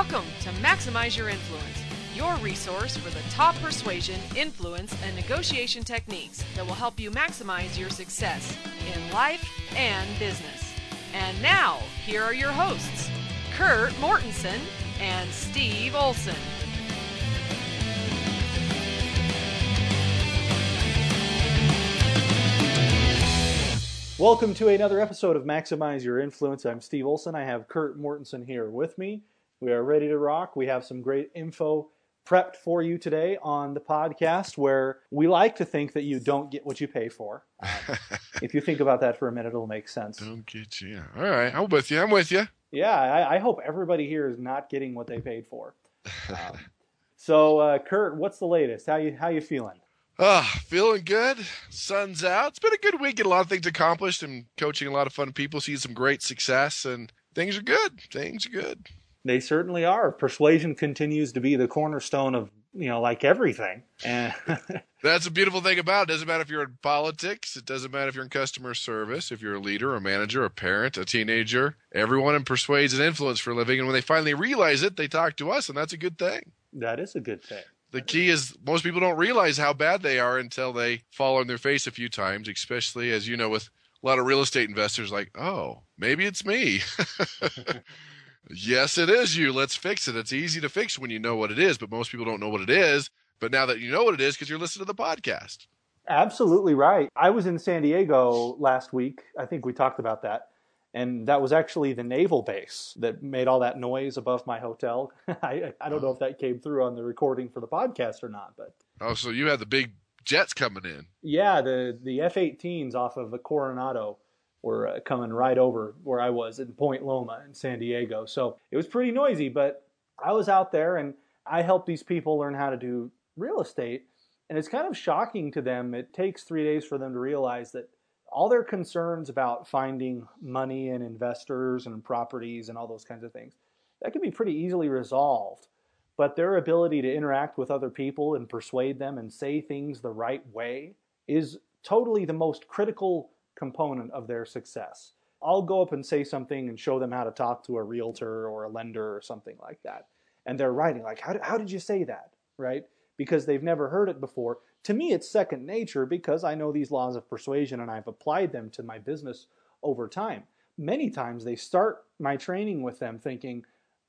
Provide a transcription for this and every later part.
Welcome to Maximize Your Influence, your resource for the top persuasion, influence, and negotiation techniques that will help you maximize your success in life and business. And now, here are your hosts, Kurt Mortensen and Steve Olson. Welcome to another episode of Maximize Your Influence. I'm Steve Olson. I have Kurt Mortensen here with me. We are ready to rock. We have some great info prepped for you today on the podcast where we like to think that you don't get what you pay for. Um, if you think about that for a minute, it'll make sense. Don't get you. All right, I'm with you. I'm with you. Yeah, I, I hope everybody here is not getting what they paid for. Um, so, uh, Kurt, what's the latest? How you how you feeling? Ah, feeling good. Sun's out. It's been a good week. Get a lot of things accomplished and coaching a lot of fun people. Seeing some great success and things are good. Things are good. They certainly are. Persuasion continues to be the cornerstone of you know like everything. And That's a beautiful thing about it. it. Doesn't matter if you're in politics. It doesn't matter if you're in customer service. If you're a leader, a manager, a parent, a teenager. Everyone in persuades and influence for a living. And when they finally realize it, they talk to us, and that's a good thing. that is a good thing. The key is most people don't realize how bad they are until they fall on their face a few times, especially as you know, with a lot of real estate investors like, oh, maybe it's me. yes, it is you. Let's fix it. It's easy to fix when you know what it is, but most people don't know what it is. But now that you know what it is, because you're listening to the podcast. Absolutely right. I was in San Diego last week. I think we talked about that. And that was actually the naval base that made all that noise above my hotel. I, I don't know if that came through on the recording for the podcast or not, but Oh, so you had the big jets coming in. yeah, the, the F 18s off of the Coronado were uh, coming right over where I was in Point Loma in San Diego. So it was pretty noisy, but I was out there and I helped these people learn how to do real estate. And it's kind of shocking to them. It takes three days for them to realize that all their concerns about finding money and investors and properties and all those kinds of things that can be pretty easily resolved but their ability to interact with other people and persuade them and say things the right way is totally the most critical component of their success. I'll go up and say something and show them how to talk to a realtor or a lender or something like that. And they're writing, like, how, how did you say that? Right? Because they've never heard it before. To me, it's second nature because I know these laws of persuasion and I've applied them to my business over time. Many times they start my training with them thinking,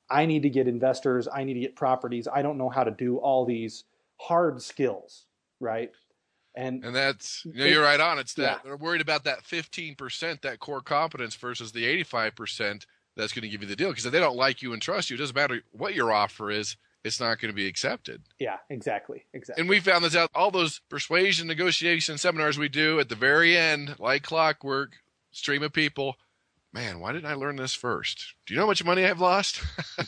I need to get investors, I need to get properties, I don't know how to do all these hard skills, right? And, And that's you know, you're right on. It's that Yeah. they're worried about that 15%, that core competence versus the 85% that's going to give you the deal. Because if they don't like you and trust you, it doesn't matter what your offer is, it's not going to be accepted. yeah, exactly, exactly. And we found this out all those persuasion negotiation seminars we do at the very end, like clockwork, stream of people. Man, why didn't I learn this first? Do you know how much money I've lost?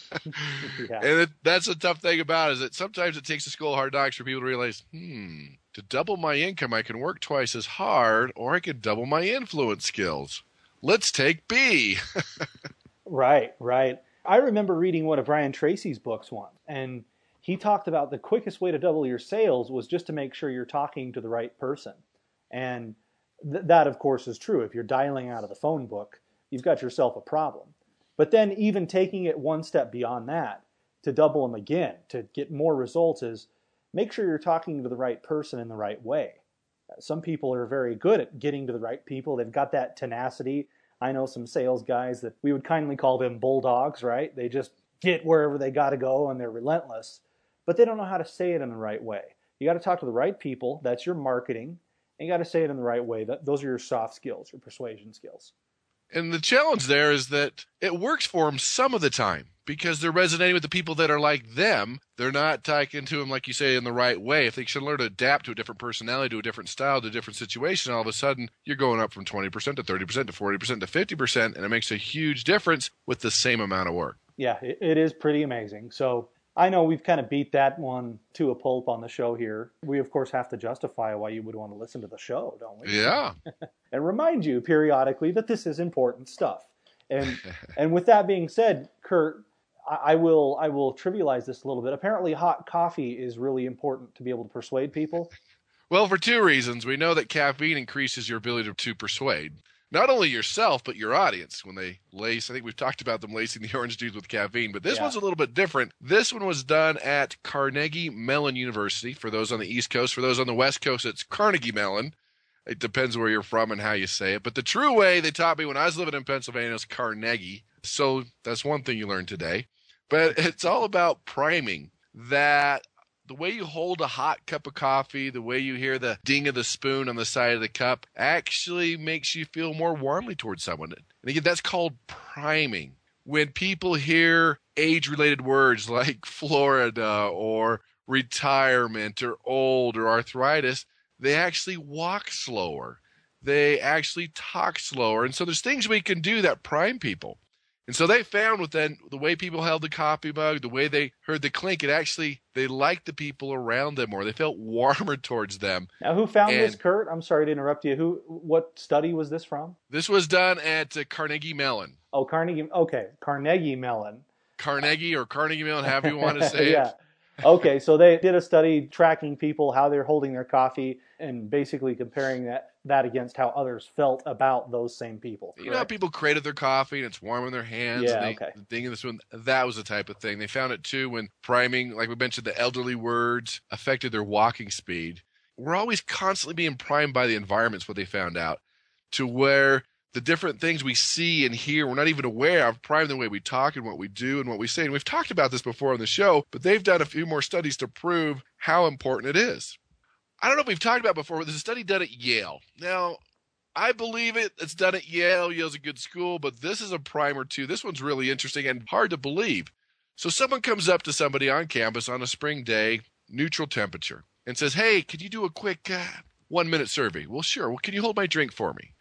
Yeah. And it, that's the tough thing about it, is that sometimes it takes a school of hard knocks for people to realize, hmm, to double my income, I can work twice as hard, or I could double my influence skills. Let's take B. Right, right. I remember reading one of Brian Tracy's books once, and he talked about the quickest way to double your sales was just to make sure you're talking to the right person. And th- that, of course, is true. If you're dialing out of the phone book, you've got yourself a problem. But then, even taking it one step beyond that to double them again, to get more results, is make sure you're talking to the right person in the right way. Some people are very good at getting to the right people, they've got that tenacity. I know some sales guys that we would kindly call them bulldogs, right? They just get wherever they got to go and they're relentless, but they don't know how to say it in the right way. You got to talk to the right people. That's your marketing. And you got to say it in the right way. That, those are your soft skills, your persuasion skills. And the challenge there is that it works for them some of the time because they're resonating with the people that are like them. They're not talking to them, like you say, in the right way. If they should learn to adapt to a different personality, to a different style, to a different situation, all of a sudden you're going up from 20% to 30% to 40% to 50%, and it makes a huge difference with the same amount of work. Yeah, it, it is pretty amazing. So I know we've kind of beat that one to a pulp on the show here. We, of course, have to justify why you would want to listen to the show, don't we? Yeah. and remind you periodically that this is important stuff. And and with that being said, Kurt, I, will I will trivialize this a little bit. Apparently, hot coffee is really important to be able to persuade people. Well, for two reasons. We know that caffeine increases your ability to, persuade. not only yourself but your audience when they lace. I think we've talked about them lacing the orange juice with caffeine, but this Yeah. one's a little bit different. This one was done at Carnegie Mellon University. For those on the East Coast, for those on the West Coast, it's Carnegie Mellon. It depends where you're from and how you say it. But the true way they taught me when I was living in Pennsylvania was Carnegie. So that's one thing you learned today. But it's all about priming that the way you hold a hot cup of coffee, the way you hear the ding of the spoon on the side of the cup actually makes you feel more warmly towards someone. And again, that's called priming. When people hear age related words like Florida or retirement or old or arthritis, they actually walk slower. They actually talk slower. And so there's things we can do that prime people. And so they found with then the way people held the coffee mug, the way they heard the clink, it actually they liked the people around them more. They felt warmer towards them. Now, who found this, Kurt? I'm sorry to interrupt you. Who? What study was this from? This was done at uh, Carnegie Mellon. Oh, Carnegie. Okay, Carnegie Mellon. Carnegie or Carnegie Mellon, however you want to say yeah. it. Okay, so they did a study tracking people how they're holding their coffee and basically comparing that that against how others felt about those same people. You know, how people created their coffee and it's warm in their hands. Yeah, and they, okay. The thing in this one, that was the type of thing. They found it too when priming, like we mentioned, the elderly words affected their walking speed. We're always constantly being primed by the environments, what they found out, to where the different things we see and hear, we're not even aware of, prime the way we talk and what we do and what we say. And we've talked about this before on the show, but they've done a few more studies to prove how important it is. I don't know if we've talked about before, but there's a study done at Yale. Now, I believe it. It's done at Yale. Yale's a good school, but this is a primer too. This one's really interesting and hard to believe. So someone comes up to somebody on campus on a spring day, neutral temperature, and says, "Hey, could you do a quick uh, one-minute survey?" Well, sure. Well, can you hold my drink for me?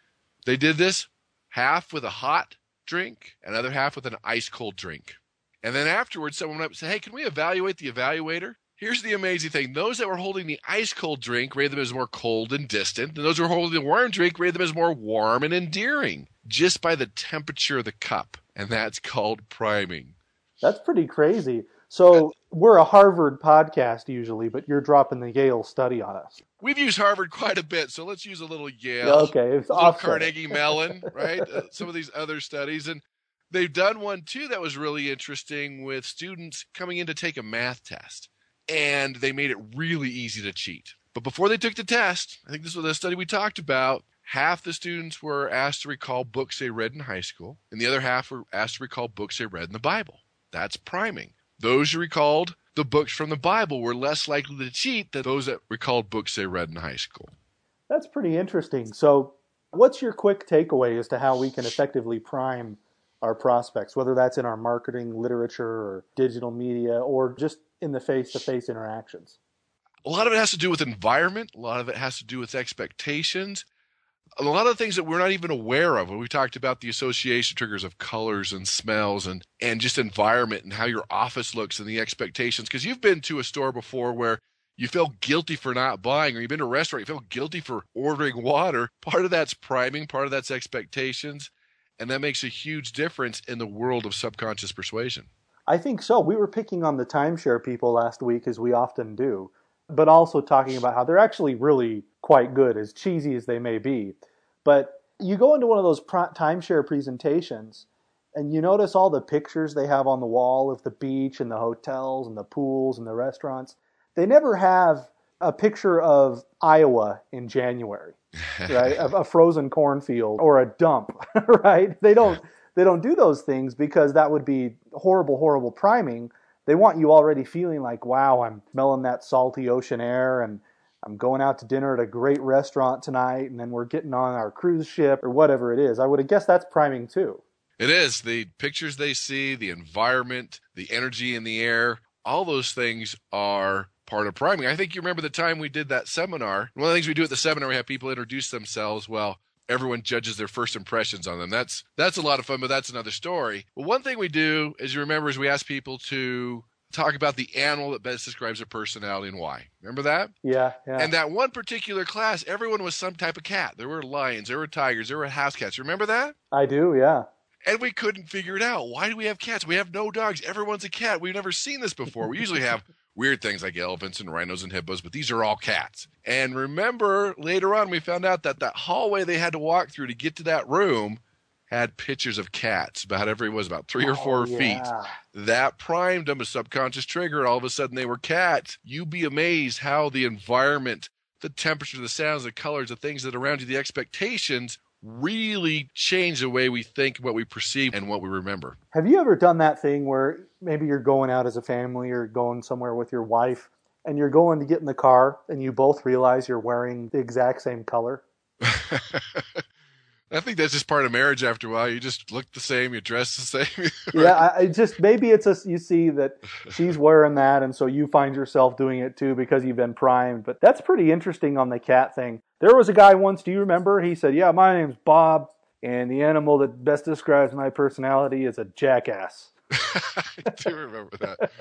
They did this half with a hot drink, another half with an ice cold drink. And then afterwards, someone went up and said, Hey, can we evaluate the evaluator? Here's the amazing thing those that were holding the ice cold drink rated them as more cold and distant, and those who were holding the warm drink rated them as more warm and endearing just by the temperature of the cup. And that's called priming. That's pretty crazy. So we're a Harvard podcast usually, but you're dropping the Yale study on us. We've used Harvard quite a bit, so let's use a little Yale. Okay, it's a little. Carnegie Mellon, right? Uh, some of these other studies, and they've done one too that was really interesting with students coming in to take a math test, and they made it really easy to cheat. But before they took the test, I think this was the study we talked about. Half the students were asked to recall books they read in high school, and the other half were asked to recall books they read in the Bible. That's priming. Those who recalled the books from the Bible were less likely to cheat than those that recalled books they read in high school. That's pretty interesting. So, what's your quick takeaway as to how we can effectively prime our prospects, whether that's in our marketing, literature, or digital media, or just in the face to face interactions? a lot of it has to do with environment. A lot of it has to do with expectations. A lot of things that we're not even aware of. When we talked about the association triggers of colors and smells and, and just environment and how your office looks and the expectations. Because you've been to a store before where you feel guilty for not buying, or you've been to a restaurant, you feel guilty for ordering water. Part of that's priming, part of that's expectations. And that makes a huge difference in the world of subconscious persuasion. I think so. We were picking on the timeshare people last week, as we often do, but also talking about how they're actually really quite good, as cheesy as they may be. But you go into one of those timeshare presentations, and you notice all the pictures they have on the wall of the beach and the hotels and the pools and the restaurants. They never have a picture of Iowa in January, right? a, a frozen cornfield or a dump, right? They don't they don't do those things because that would be horrible, horrible priming. They want you already feeling like, wow, I'm smelling that salty ocean air and I'm going out to dinner at a great restaurant tonight and then we're getting on our cruise ship or whatever it is. I would have guessed that's priming too. It is the pictures they see, the environment, the energy in the air, all those things are part of priming. I think you remember the time we did that seminar. One of the things we do at the seminar, we have people introduce themselves. Well, everyone judges their first impressions on them. That's that's a lot of fun, but that's another story. But one thing we do, as you remember, is we ask people to talk about the animal that best describes their personality and why. Remember that? Yeah, yeah. And that one particular class, everyone was some type of cat. There were lions, there were tigers, there were house cats. Remember that? I do, yeah. And we couldn't figure it out. Why do we have cats? We have no dogs. Everyone's a cat. We've never seen this before. We usually have weird things like elephants and rhinos and hippos, but these are all cats. And remember, later on, we found out that that hallway they had to walk through to get to that room had pictures of cats about every was about three or oh, four Oh, feet. That primed them a subconscious trigger, and all of a sudden they were cats. You'd be amazed how the environment, the temperature, the sounds, the colors, the things that are around you, the expectations really change the way we think, what we perceive, and what we remember. Have you ever done that thing where maybe you're going out as a family or going somewhere with your wife and you're going to get in the car and you both realize you're wearing the exact same color? I think that's just part of marriage after a while. You just look the same, you dress the same. Yeah, I, I just maybe it's a you see that she's wearing that, and so you find yourself doing it too because you've been primed. But that's pretty interesting on the cat thing. There was a guy once. Do you remember? He said, "Yeah, my name's Bob, and the animal that best describes my personality is a jackass." I do remember that.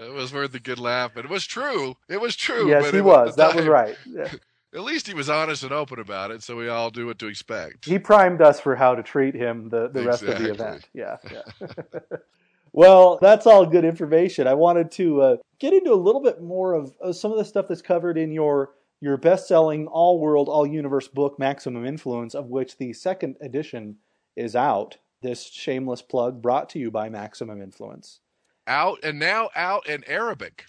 It was worth a good laugh, but it was true. It was true. yes, he was. That was right. Yeah. At least he was honest and open about it, so we all knew what to expect. He primed us for how to treat him the, the rest of the event. Yeah, yeah. well, that's all good information. I wanted to uh, get into a little bit more of, of some of the stuff that's covered in your your best-selling all world, all universe book, Maximum Influence, of which the second edition is out. This shameless plug brought to you by Maximum Influence. Out and now out in Arabic.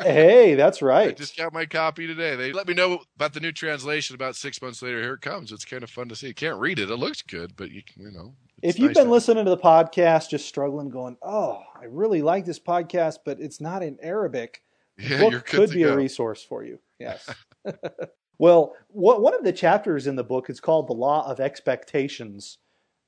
Hey, that's I right. just got my copy today. They let me know about the new translation about six months later. Here it comes. It's kind of fun to see. You Can't read it. It looks good, but you you know. it's if you've nice been to- listening to the podcast, just struggling, going, "Oh, I really like this podcast, but it's not in Arabic," yeah, book could be go. a resource for you. Yes. well, what, one of the chapters in the book is called "The Law of Expectations."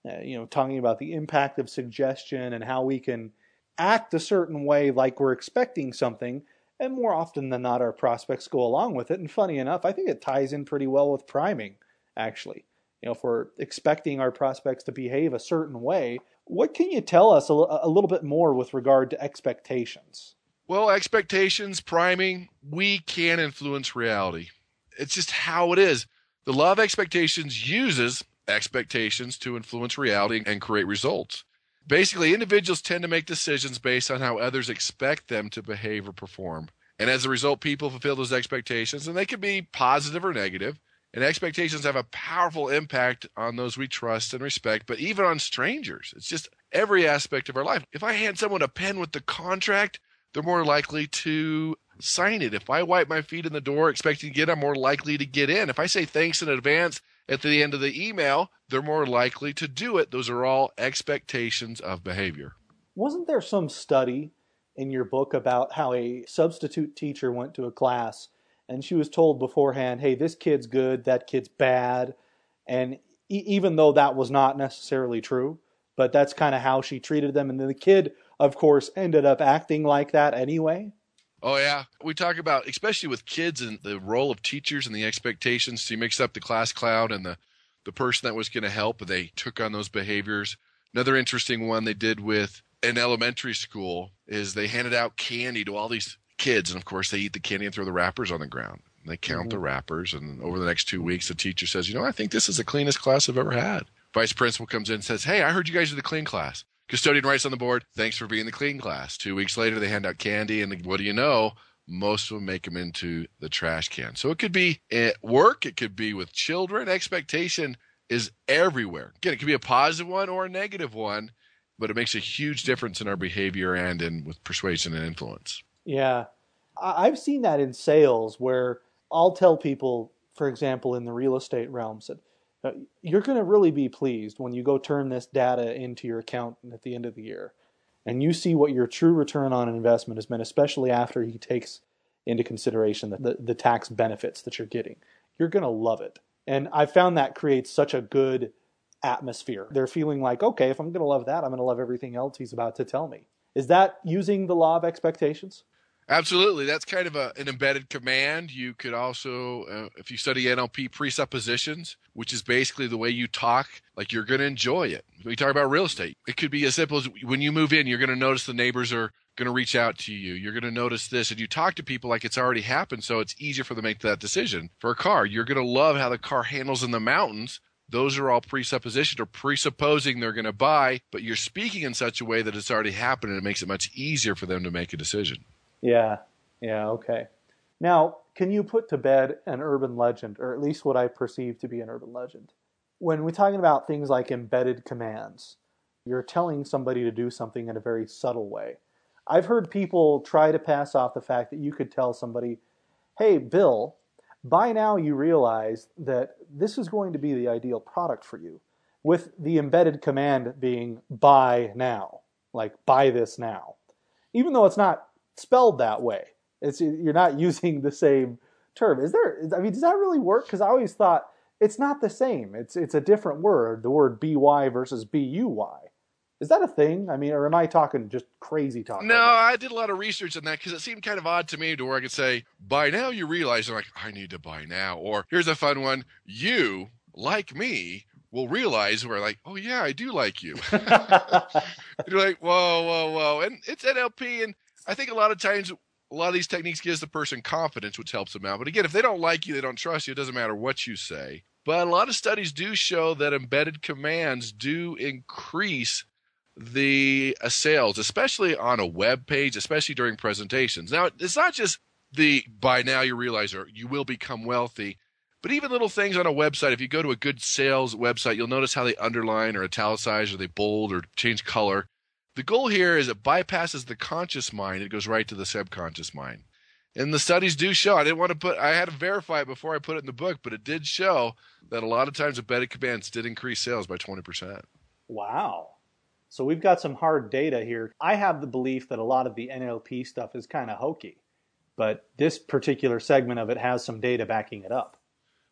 Uh, you know, talking about the impact of suggestion and how we can act a certain way, like we're expecting something, and more often than not, our prospects go along with it. And funny enough, I think it ties in pretty well with priming. Actually, you know, if we're expecting our prospects to behave a certain way, what can you tell us a, a little bit more with regard to expectations? Well, expectations, priming, we can influence reality. It's just how it is. The law of expectations uses expectations to influence reality and create results. Basically, individuals tend to make decisions based on how others expect them to behave or perform. And as a result, people fulfill those expectations, and they can be positive or negative. And expectations have a powerful impact on those we trust and respect, but even on strangers. It's just every aspect of our life. If I hand someone a pen with the contract, they're more likely to sign it. If I wipe my feet in the door expecting to get, I'm more likely to get in. If I say thanks in advance at the end of the email, they're more likely to do it. Those are all expectations of behavior. Wasn't there some study in your book about how a substitute teacher went to a class and she was told beforehand, hey, this kid's good, that kid's bad? And e- even though that was not necessarily true, but that's kind of how she treated them. And then the kid, of course, ended up acting like that anyway. Oh yeah, we talk about especially with kids and the role of teachers and the expectations. So you mix up the class clown and the the person that was going to help, and they took on those behaviors. Another interesting one they did with an elementary school is they handed out candy to all these kids, and of course they eat the candy and throw the wrappers on the ground. And they count the mm-hmm. wrappers, and over the next two weeks, the teacher says, "You know, I think this is the cleanest class I've ever had." Vice principal comes in and says, "Hey, I heard you guys are the clean class." Custodian writes on the board, "Thanks for being the clean class." Two weeks later, they hand out candy, and what do you know? Most of them make them into the trash can. So it could be at work, it could be with children. Expectation is everywhere. Again, it could be a positive one or a negative one, but it makes a huge difference in our behavior and in with persuasion and influence. Yeah. I've seen that in sales where I'll tell people, for example, in the real estate realm, said, uh, you're going to really be pleased when you go turn this data into your account at the end of the year and you see what your true return on investment has been, especially after he takes into consideration the, the, the tax benefits that you're getting. You're going to love it. And I found that creates such a good atmosphere. They're feeling like, okay, if I'm going to love that, I'm going to love everything else he's about to tell me. Is that using the law of expectations? Absolutely. That's kind of a, an embedded command. You could also, uh, if you study NLP presuppositions, which is basically the way you talk, like you're going to enjoy it. We talk about real estate. It could be as simple as when you move in, you're going to notice the neighbors are going to reach out to you. You're going to notice this, and you talk to people like it's already happened, so it's easier for them to make that decision. For a car, you're going to love how the car handles in the mountains. Those are all presuppositions or presupposing they're going to buy, but you're speaking in such a way that it's already happened and it makes it much easier for them to make a decision. Yeah. Yeah, okay. Now, can you put to bed an urban legend, or at least what I perceive to be an urban legend? When we're talking about things like embedded commands, you're telling somebody to do something in a very subtle way. I've heard people try to pass off the fact that you could tell somebody, hey, Bill, by now you realize that this is going to be the ideal product for you, with the embedded command being buy now, like buy this now. Even though it's not spelled that way, it's you're not using the same term. Is there? I mean, does that really work? Because I always thought it's not the same. It's it's a different word. The word by versus buy. Is that a thing? I mean, or am I talking just crazy talk? No, right I did a lot of research on that because it seemed kind of odd to me to where I could say, by now you realize, I'm like, I need to buy now. Or here's a fun one. You, like me, will realize we're like, oh yeah, I do like you. You're like, whoa, whoa, whoa. And it's NLP. And I think a lot of times a lot of these techniques gives the person confidence, which helps them out. But again, if they don't like you, they don't trust you, it doesn't matter what you say. But a lot of studies do show that embedded commands do increase the uh, sales, especially on a web page, especially during presentations. Now, it's not just the by now you realize or you will become wealthy, but even little things on a website. If you go to a good sales website, you'll notice how they underline or italicize or they bold or change color. The goal here is it bypasses the conscious mind, it goes right to the subconscious mind. And the studies do show, I didn't want to put, I had to verify it before I put it in the book, but it did show that a lot of times embedded commands did increase sales by 20%. Wow. So we've got some hard data here. I have the belief that a lot of the NLP stuff is kind of hokey, but this particular segment of it has some data backing it up.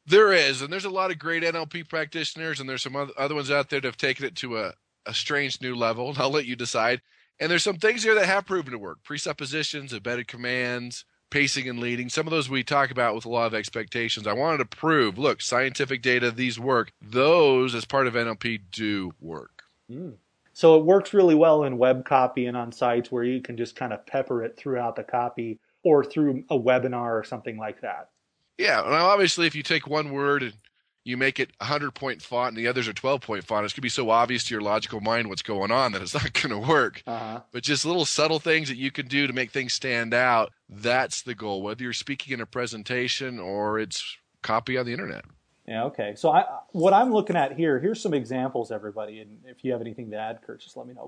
There is, and there's a lot of great NLP practitioners, and there's some other ones out there that have taken it to a, a strange new level. And I'll let you decide. And there's some things here that have proven to work presuppositions, embedded commands, pacing and leading. Some of those we talk about with a lot of expectations. I wanted to prove look, scientific data, these work. Those, as part of NLP, do work. Mm. So it works really well in web copy and on sites where you can just kind of pepper it throughout the copy or through a webinar or something like that. Yeah, well, obviously, if you take one word and you make it 100 point font and the others are 12 point font, it's going to be so obvious to your logical mind what's going on that it's not going to work. Uh-huh. But just little subtle things that you can do to make things stand out, that's the goal, whether you're speaking in a presentation or it's copy on the internet. Yeah, okay. So I, what I'm looking at here, here's some examples, everybody, and if you have anything to add, Kurt, just let me know.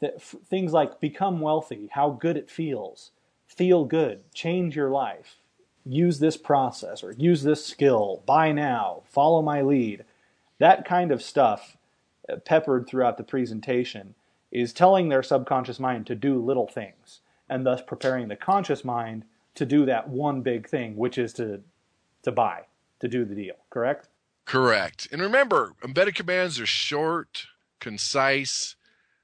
But f- things like become wealthy, how good it feels, feel good, change your life, use this process or use this skill, buy now, follow my lead. That kind of stuff uh, peppered throughout the presentation is telling their subconscious mind to do little things and thus preparing the conscious mind to do that one big thing, which is to to buy to do the deal, correct? Correct. And remember, embedded commands are short, concise.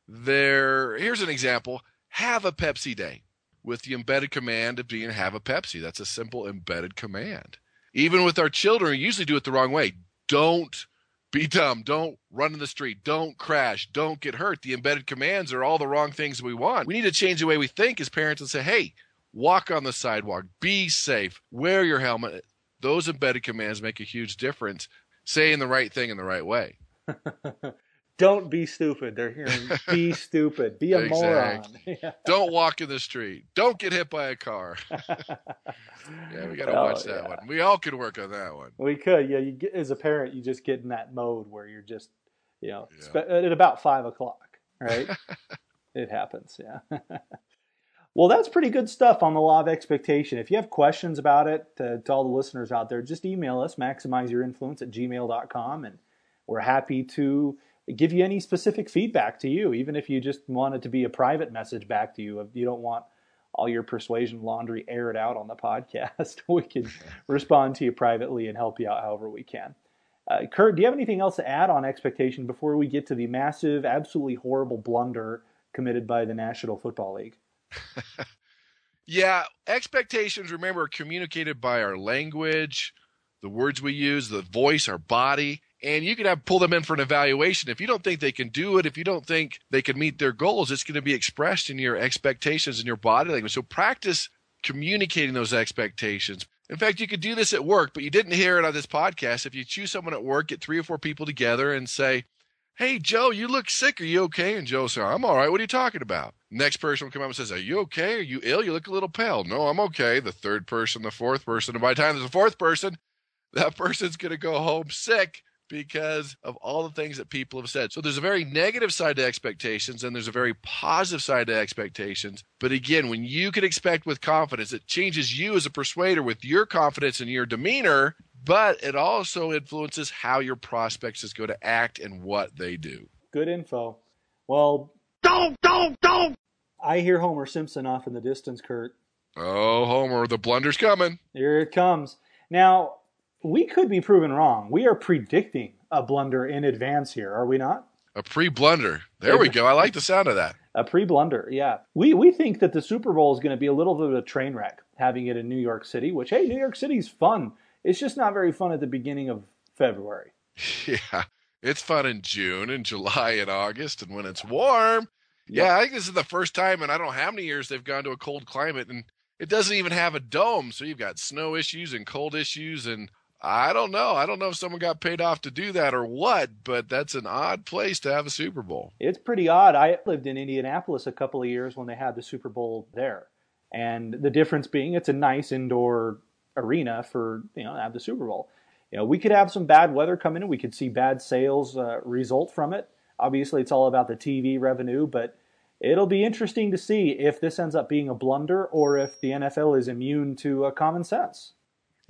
They're here's an example. Have a Pepsi day with the embedded command of being have a Pepsi. That's a simple embedded command. Even with our children, we usually do it the wrong way. Don't be dumb. Don't run in the street. Don't crash. Don't get hurt. The embedded commands are all the wrong things we want. We need to change the way we think as parents and say, hey, walk on the sidewalk, be safe, wear your helmet, those embedded commands make a huge difference saying the right thing in the right way. Don't be stupid. They're hearing be stupid. Be a exactly. moron. Don't walk in the street. Don't get hit by a car. yeah, we got to oh, watch that yeah. one. We all could work on that one. We could. Yeah, you get, as a parent, you just get in that mode where you're just, you know, yeah. at about five o'clock, right? it happens. Yeah. Well, that's pretty good stuff on the law of expectation. If you have questions about it, to, to all the listeners out there, just email us, maximizeyourinfluence at gmail.com, and we're happy to give you any specific feedback to you, even if you just want it to be a private message back to you. If you don't want all your persuasion laundry aired out on the podcast, we can respond to you privately and help you out however we can. Uh, Kurt, do you have anything else to add on expectation before we get to the massive, absolutely horrible blunder committed by the National Football League? yeah, expectations, remember, are communicated by our language, the words we use, the voice, our body. And you can have pull them in for an evaluation. If you don't think they can do it, if you don't think they can meet their goals, it's going to be expressed in your expectations in your body language. So practice communicating those expectations. In fact, you could do this at work, but you didn't hear it on this podcast. If you choose someone at work, get three or four people together and say, Hey, Joe, you look sick. Are you okay? And Joe says, I'm all right. What are you talking about? Next person will come up and says, Are you okay? Are you ill? You look a little pale. No, I'm okay. The third person, the fourth person. And by the time there's a fourth person, that person's going to go home sick because of all the things that people have said. So there's a very negative side to expectations and there's a very positive side to expectations. But again, when you can expect with confidence, it changes you as a persuader with your confidence and your demeanor, but it also influences how your prospects is going to act and what they do. Good info. Well, don't, don't, don't. I hear Homer Simpson off in the distance, Kurt. Oh, Homer, the blunder's coming. Here it comes. Now, we could be proven wrong. We are predicting a blunder in advance here, are we not? A pre-blunder. There we go. I like the sound of that. A pre-blunder, yeah. We we think that the Super Bowl is going to be a little bit of a train wreck having it in New York City. Which hey, New York City's fun. It's just not very fun at the beginning of February. Yeah, it's fun in June and July and August, and when it's warm. Yeah, I think this is the first time, and I don't know how many years they've gone to a cold climate, and it doesn't even have a dome. So you've got snow issues and cold issues and I don't know. I don't know if someone got paid off to do that or what, but that's an odd place to have a Super Bowl. It's pretty odd. I lived in Indianapolis a couple of years when they had the Super Bowl there. And the difference being it's a nice indoor arena for, you know, have the Super Bowl. You know, we could have some bad weather come in and we could see bad sales uh, result from it. Obviously, it's all about the TV revenue, but it'll be interesting to see if this ends up being a blunder or if the NFL is immune to uh, common sense.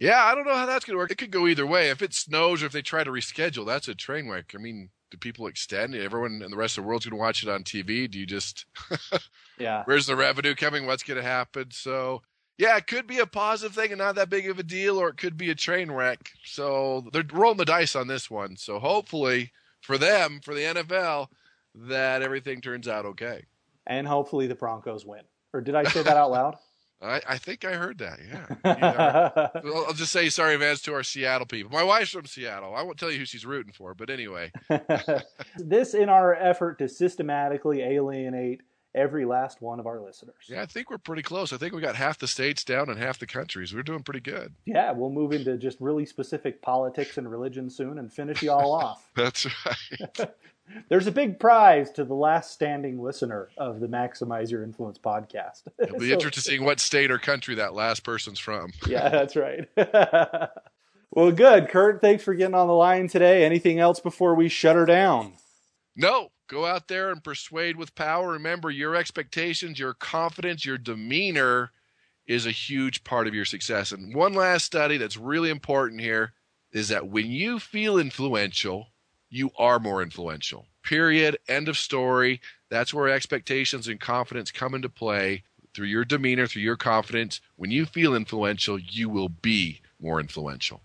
Yeah, I don't know how that's going to work. It could go either way. If it snows or if they try to reschedule, that's a train wreck. I mean, do people extend? It? Everyone in the rest of the world's going to watch it on TV. Do you just, yeah, where's the revenue coming? What's going to happen? So, yeah, it could be a positive thing and not that big of a deal, or it could be a train wreck. So they're rolling the dice on this one. So hopefully for them, for the NFL, that everything turns out okay. And hopefully the Broncos win. Or did I say that out loud? I, I think I heard that. Yeah. I'll just say sorry, Vance, to our Seattle people. My wife's from Seattle. I won't tell you who she's rooting for, but anyway. this in our effort to systematically alienate every last one of our listeners. Yeah, I think we're pretty close. I think we got half the states down and half the countries. We're doing pretty good. Yeah, we'll move into just really specific politics and religion soon and finish you all off. That's right. There's a big prize to the last standing listener of the Maximize Your Influence podcast. It'll be so, interesting what state or country that last person's from. yeah, that's right. well, good. Kurt, thanks for getting on the line today. Anything else before we shut her down? No. Go out there and persuade with power. Remember, your expectations, your confidence, your demeanor is a huge part of your success. And one last study that's really important here is that when you feel influential, you are more influential. Period. End of story. That's where expectations and confidence come into play through your demeanor, through your confidence. When you feel influential, you will be more influential.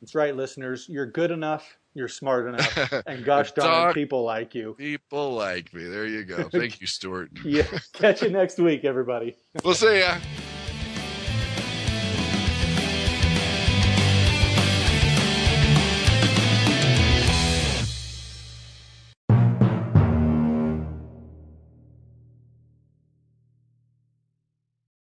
That's right, listeners. You're good enough. You're smart enough. And gosh darn, people like you. People like me. There you go. Thank you, Stuart. yeah. Catch you next week, everybody. We'll see ya.